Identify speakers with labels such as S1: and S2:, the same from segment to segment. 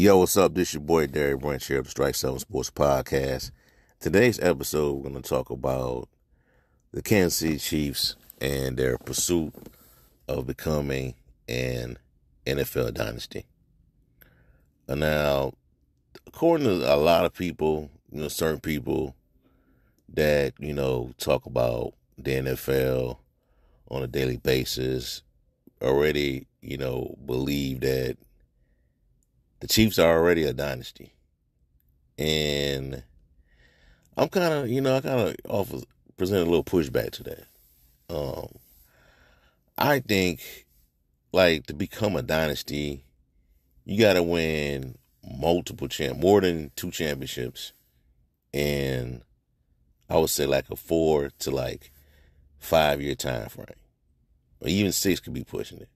S1: Yo, what's up? This your boy Derek Branch here of the Strike Seven Sports Podcast. Today's episode, we're going to talk about the Kansas City Chiefs and their pursuit of becoming an NFL dynasty. And Now, according to a lot of people, you know, certain people that you know talk about the NFL on a daily basis already, you know, believe that the Chiefs are already a dynasty. And I'm kind of, you know, I kind of offer present a little pushback to that. Um, I think, like, to become a dynasty, you got to win multiple champ, more than two championships, and I would say like a four to like five year time frame, or even six could be pushing it.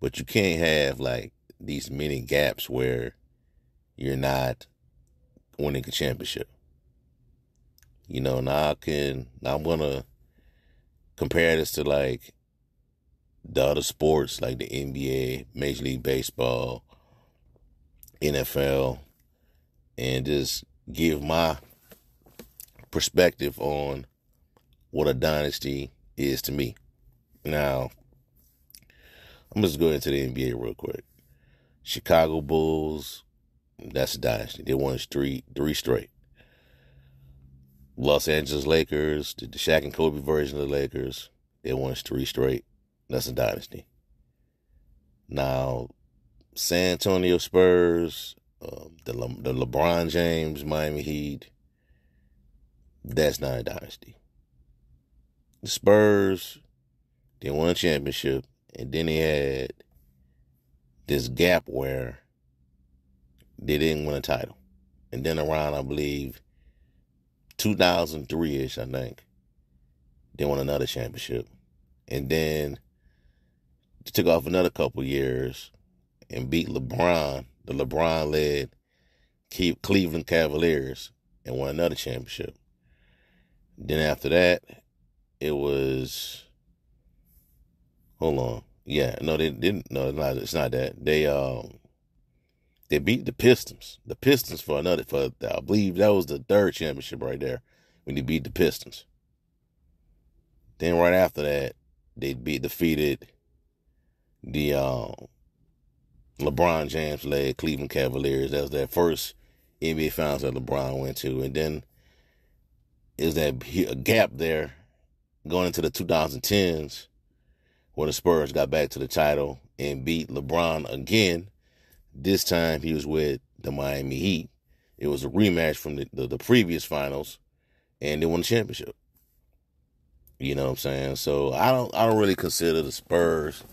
S1: But you can't have like these many gaps where you're not winning a championship. You know, now I can now I'm gonna compare this to like the other sports like the NBA, Major League Baseball, NFL, and just give my perspective on what a dynasty is to me. Now, I'm just going into the NBA real quick. Chicago Bulls, that's a dynasty. They won three, three straight. Los Angeles Lakers, the Shaq and Kobe version of the Lakers, they won three straight. That's a dynasty. Now, San Antonio Spurs, um, the Le- the LeBron James Miami Heat, that's not a dynasty. The Spurs, they won a championship, and then they had this gap where they didn't win a title. And then around, I believe, 2003 ish, I think, they won another championship. And then took off another couple years and beat LeBron, the LeBron led Cleveland Cavaliers, and won another championship. Then after that, it was. Hold on. Yeah, no, they didn't. No, it's not, it's not that. They um, they beat the Pistons. The Pistons for another for I believe that was the third championship right there when they beat the Pistons. Then right after that, they beat defeated the um, LeBron James led Cleveland Cavaliers. That was their first NBA Finals that LeBron went to, and then is that a gap there going into the 2010s where the Spurs got back to the title and beat LeBron again. This time he was with the Miami Heat. It was a rematch from the, the, the previous finals and they won the championship. You know what I'm saying? So I don't I don't really consider the Spurs,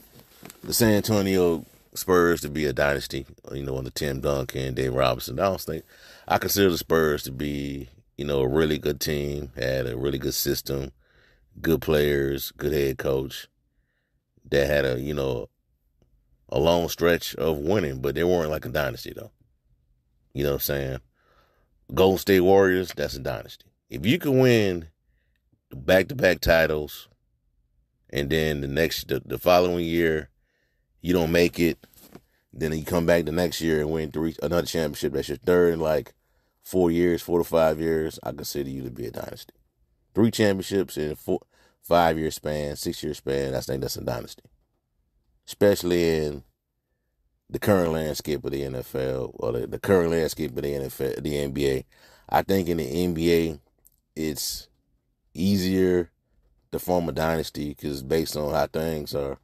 S1: the San Antonio Spurs to be a dynasty, you know, under Tim Duncan, Dave Robinson. I don't think I consider the Spurs to be you know, a really good team, had a really good system, good players, good head coach that had a, you know, a long stretch of winning, but they weren't like a dynasty though. You know what I'm saying? Golden State Warriors, that's a dynasty. If you can win back to back titles and then the next the, the following year you don't make it, then you come back the next year and win three another championship, that's your third in like four years, four to five years, I consider you to be a dynasty. Three championships in four, five year span, six year span, I think that's a dynasty. Especially in the current landscape of the NFL or the, the current landscape of the NFL, the NBA. I think in the NBA, it's easier to form a dynasty because based on how things are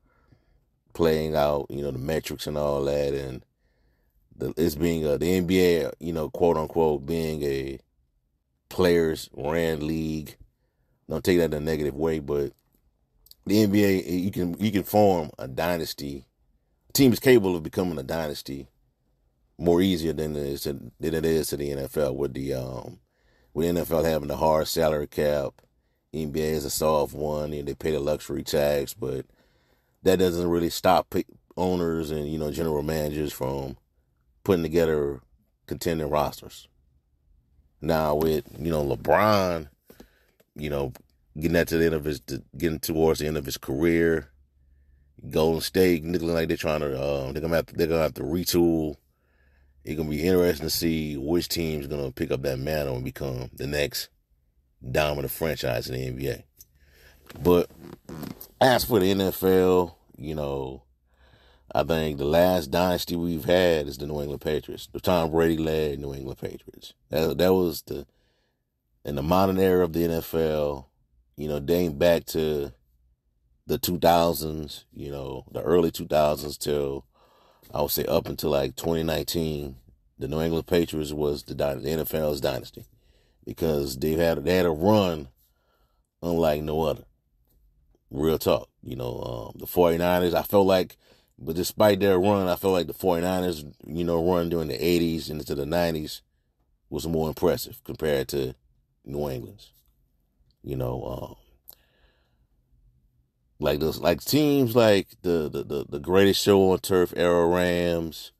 S1: playing out, you know, the metrics and all that, and the, it's being a, the NBA, you know, quote unquote, being a players ran league. Don't take that in a negative way, but the NBA, you can you can form a dynasty. A team is capable of becoming a dynasty more easier than it is to, than it is to the NFL with the um with the NFL having the hard salary cap. NBA is a soft one, and they pay the luxury tax, but that doesn't really stop owners and you know general managers from putting together contending rosters. Now with you know LeBron, you know getting at to the end of his getting towards the end of his career, Golden State looking like they're trying to um, they're gonna have to, they're gonna have to retool it's gonna be interesting to see which team's gonna pick up that mantle and become the next dominant franchise in the NBA. But as for the NFL, you know, I think the last dynasty we've had is the New England Patriots, the Tom Brady led New England Patriots. That that was the in the modern era of the NFL, you know, dating back to the 2000s, you know, the early 2000s till I would say up until like 2019, the New England Patriots was the, the NFL's dynasty because they had they had a run unlike no other. Real talk, you know, um, the 49ers, I felt like but despite their run, I felt like the 49ers, you know, run during the 80s and into the 90s was more impressive compared to New England's. You know, um, like those like teams like the, the the the greatest show on turf era Rams,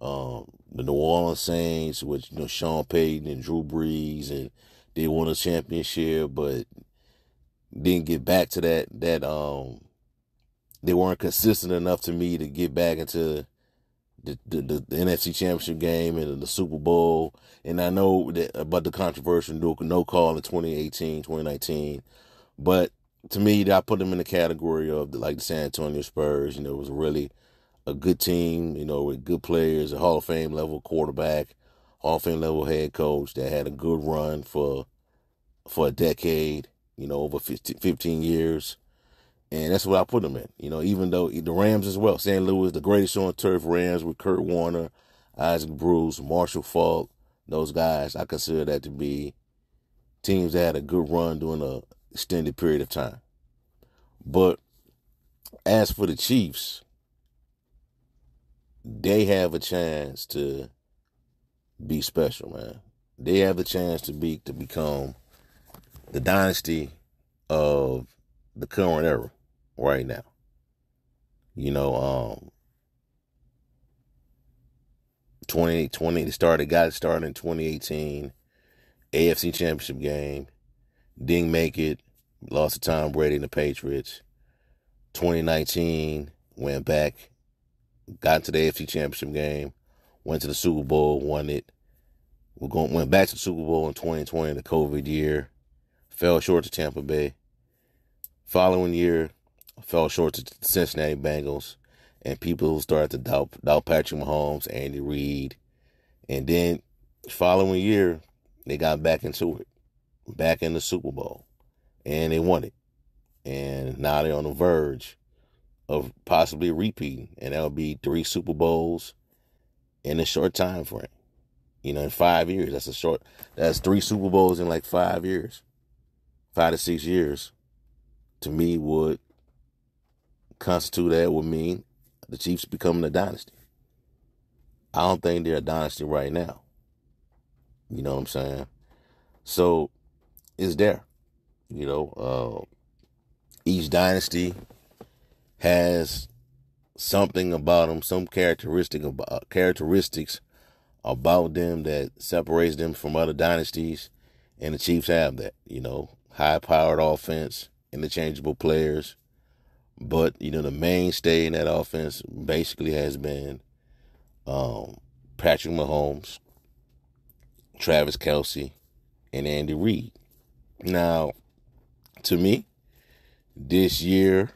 S1: um, the New Orleans Saints, which you know Sean Payton and Drew Brees, and they won a championship, but didn't get back to that that um they weren't consistent enough to me to get back into the, the, the, NFC Championship game and the Super Bowl. And I know that about the controversial no, no call in 2018, 2019. But to me, I put them in the category of the, like the San Antonio Spurs. You know, it was really a good team, you know, with good players, a Hall of Fame level quarterback, Hall of Fame level head coach that had a good run for for a decade, you know, over 15, 15 years. And that's what I put them in. You know, even though the Rams as well, St. Louis, the greatest on turf Rams with Kurt Warner, Isaac Bruce, Marshall Faulk, those guys, I consider that to be teams that had a good run during a extended period of time. But as for the Chiefs, they have a chance to be special, man. They have a chance to be to become the dynasty of the current era right now. You know, um, 2020 started, got it started in 2018, AFC Championship game, didn't make it, lost to Tom Brady and the Patriots. 2019 went back, got to the AFC Championship game, went to the Super Bowl, won it. We going went back to the Super Bowl in 2020, the COVID year, fell short to Tampa Bay. Following year, fell short to the Cincinnati Bengals, and people started to doubt, doubt Patrick Mahomes, Andy Reid, and then following year they got back into it, back in the Super Bowl, and they won it, and now they're on the verge of possibly repeating, and that'll be three Super Bowls in a short time frame. You know, in five years, that's a short. That's three Super Bowls in like five years, five to six years. To me, would constitute that would mean the Chiefs becoming a dynasty. I don't think they're a dynasty right now. You know what I'm saying? So it's there. You know, uh, each dynasty has something about them, some characteristic about characteristics about them that separates them from other dynasties, and the Chiefs have that. You know, high-powered offense, interchangeable players, but you know, the mainstay in that offense basically has been um, Patrick Mahomes, Travis Kelce, and Andy Reid. Now, to me, this year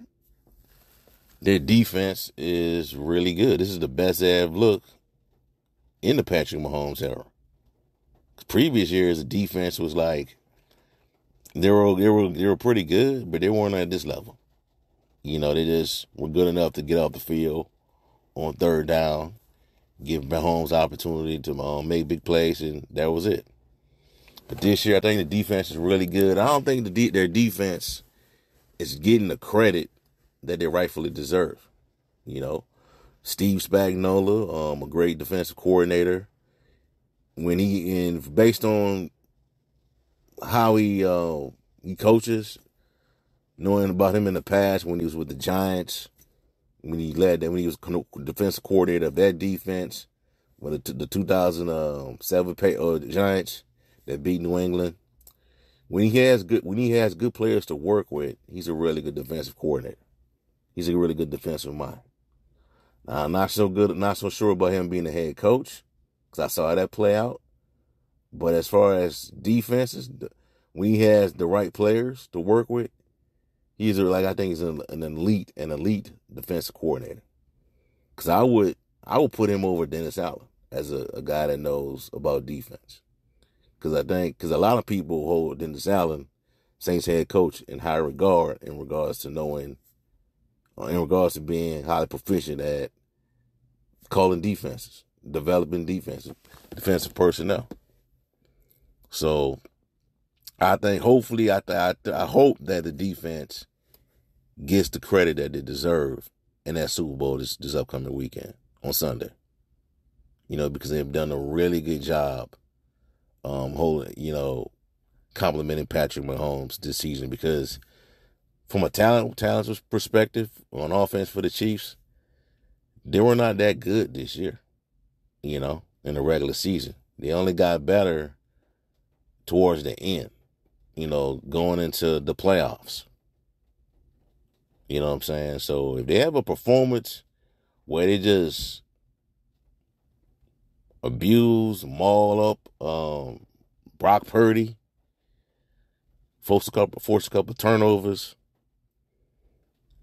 S1: their defense is really good. This is the best they have looked in the Patrick Mahomes era. Previous years, the defense was like they were they were they were pretty good, but they weren't at this level. You know, they just were good enough to get off the field on third down, give Mahomes opportunity to um, make big plays, and that was it. But this year, I think the defense is really good. I don't think the de- their defense is getting the credit that they rightfully deserve. You know, Steve Spagnuolo, um, a great defensive coordinator, when he and based on how he uh, he coaches knowing about him in the past when he was with the Giants, when he led that, when he was defensive coordinator of that defense, when the, the 2007 pay, uh, Giants that beat New England. When he has good, when he has good players to work with, he's a really good defensive coordinator. He's a really good defensive mind. Now, I'm not so good, not so sure about him being a head coach, because I saw that play out. But as far as defenses, when he has the right players to work with, he's like I think he's an, an elite, an elite defensive coordinator. Because I would, I would put him over Dennis Allen as a, a guy that knows about defense. Because I think, because a lot of people hold Dennis Allen, Saints head coach, in high regard in regards to knowing, uh, in regards to being highly proficient at calling defenses, developing defenses, defensive personnel. So I think hopefully I, I I hope that the defense gets the credit that they deserve in that Super Bowl this this upcoming weekend on Sunday. You know, because they've done a really good job um holding, you know, complimenting Patrick Mahomes this season because from a talent talent perspective on offense for the Chiefs, they were not that good this year, you know, in the regular season. They only got better towards the end, you know, going into the playoffs. You know what I'm saying? So if they have a performance where they just abuse, maul up um, Brock Purdy, force a couple, force a couple turnovers,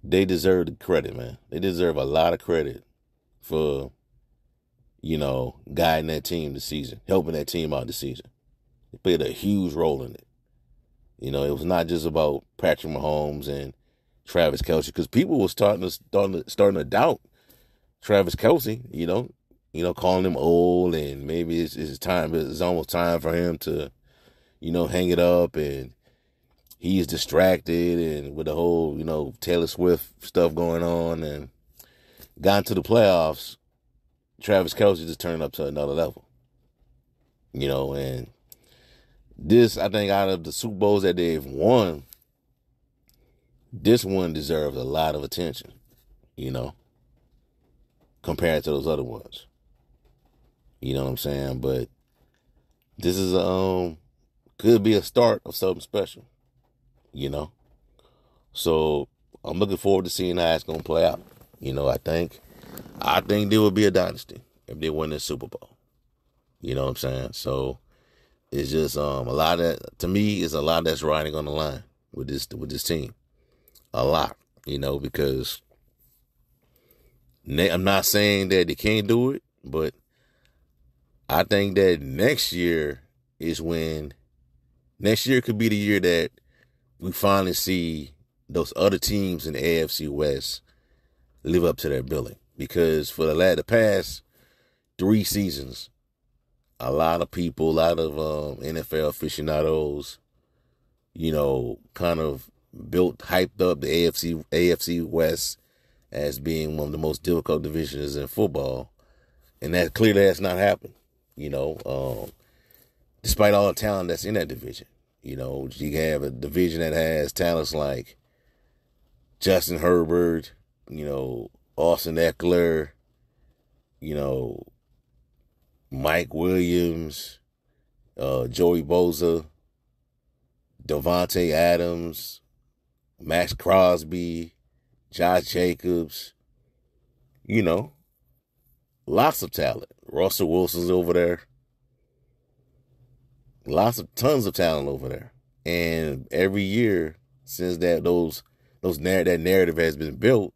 S1: they deserve the credit, man. They deserve a lot of credit for, you know, guiding that team this season, helping that team out this season. They played a huge role in it. You know, it was not just about Patrick Mahomes and Travis Kelce because people were starting to starting to, starting to doubt Travis Kelce. You know, you know, calling him old and maybe it's, it's time. It's almost time for him to, you know, hang it up and he's distracted and with the whole you know Taylor Swift stuff going on and got into the playoffs. Travis Kelce just turned up to another level. You know, and this, I think, out of the Super Bowls that they've won, this one deserves a lot of attention, you know, compared to those other ones. You know what I'm saying? But this is a, um could be a start of something special, you know. So I'm looking forward to seeing how it's gonna play out. You know, I think I think there will be a dynasty if they win this Super Bowl. You know what I'm saying? So it's just um a lot of to me is a lot that's riding on the line with this with this team. A lot, you know, because I'm not saying that they can't do it, but I think that next year is when next year could be the year that we finally see those other teams in the AFC West live up to their billing. Because for the last the past three seasons, a lot of people, a lot of um, NFL aficionados, you know, kind of built, hyped up the AFC AFC West as being one of the most difficult divisions in football, and that clearly has not happened. You know, um, despite all the talent that's in that division, you know, you have a division that has talents like Justin Herbert, you know, Austin Ekeler, you know, Mike Williams, uh, Joey Bosa, Davante Adams, Maxx Crosby, Josh Jacobs, you know, lots of talent. Russell Wilson's over there. Lots of tons of talent over there. And every year since that those those that narrative has been built,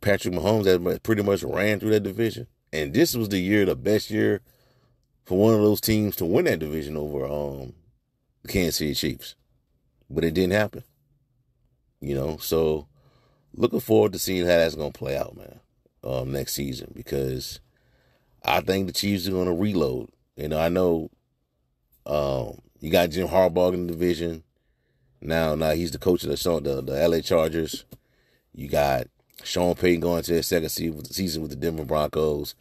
S1: Patrick Mahomes has pretty much ran through that division. And this was the year, the best year for one of those teams to win that division over um, the Kansas City Chiefs. But it didn't happen. You know, so looking forward to seeing how that's going to play out, man, um, next season because I think the Chiefs are going to reload. You know, I know um, you got Jim Harbaugh in the division. Now, now he's the coach of the, the, the LA Chargers. You got Sean Payton going to his second season with the Denver Broncos.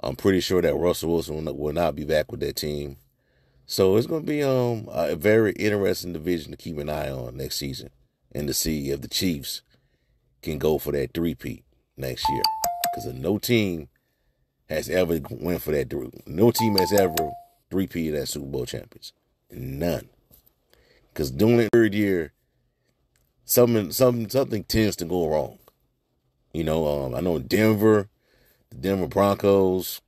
S1: I'm pretty sure that Russell Wilson will not be back with that team. So it's going to be um, a very interesting division to keep an eye on next season and to see if the Chiefs can go for that three-peat next year. Because no team has ever went for that. Three. No team has ever three-peated as Super Bowl champions. None. Because during the third year, something, something, something tends to go wrong. You know, um, I know Denver, the Denver Broncos,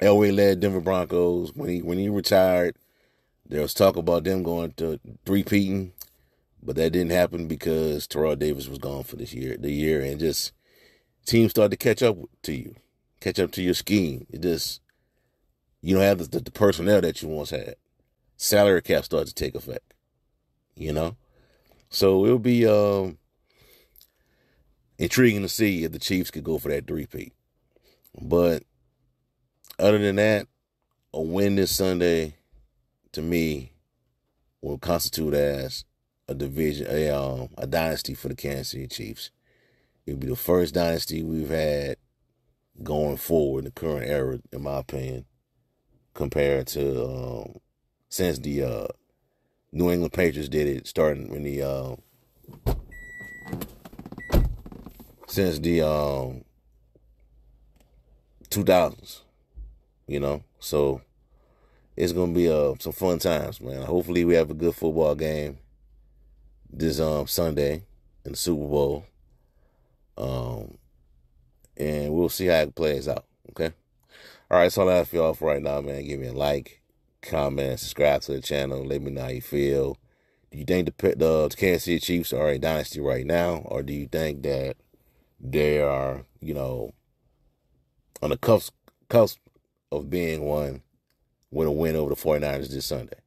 S1: Elway led Denver Broncos when he when he retired. There was talk about them going to three-peating, but that didn't happen because Terrell Davis was gone for this year, the year, and just teams started to catch up to you, catch up to your scheme. It just you don't have the, the personnel that you once had. Salary cap started to take effect. You know, so it'll be um, intriguing to see if the Chiefs could go for that three-peat. But other than that, a win this Sunday, to me, will constitute as a division, a um, a dynasty for the Kansas City Chiefs. It'll be the first dynasty we've had going forward in the current era, in my opinion, compared to um, since the uh, New England Patriots did it, starting in the uh, since the um, 2000s you know. So it's gonna be uh, some fun times, man. Hopefully we have a good football game this um Sunday in the Super Bowl. Um and we'll see how it plays out. Okay. All right, that's all I have for y'all for right now, man. Give me a like, comment, subscribe to the channel. Let me know how you feel. Do you think the, the Kansas City Chiefs are a dynasty right now, or do you think that they are, you know, on the cusp, cusp of being one with a win over the 49ers this Sunday.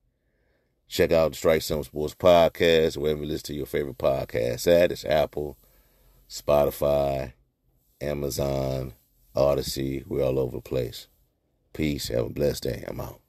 S1: Check out the Strike Zone Sports Podcast, wherever you listen to your favorite podcast at. It's Apple, Spotify, Amazon, Odyssey. We're all over the place. Peace. Have a blessed day. I'm out.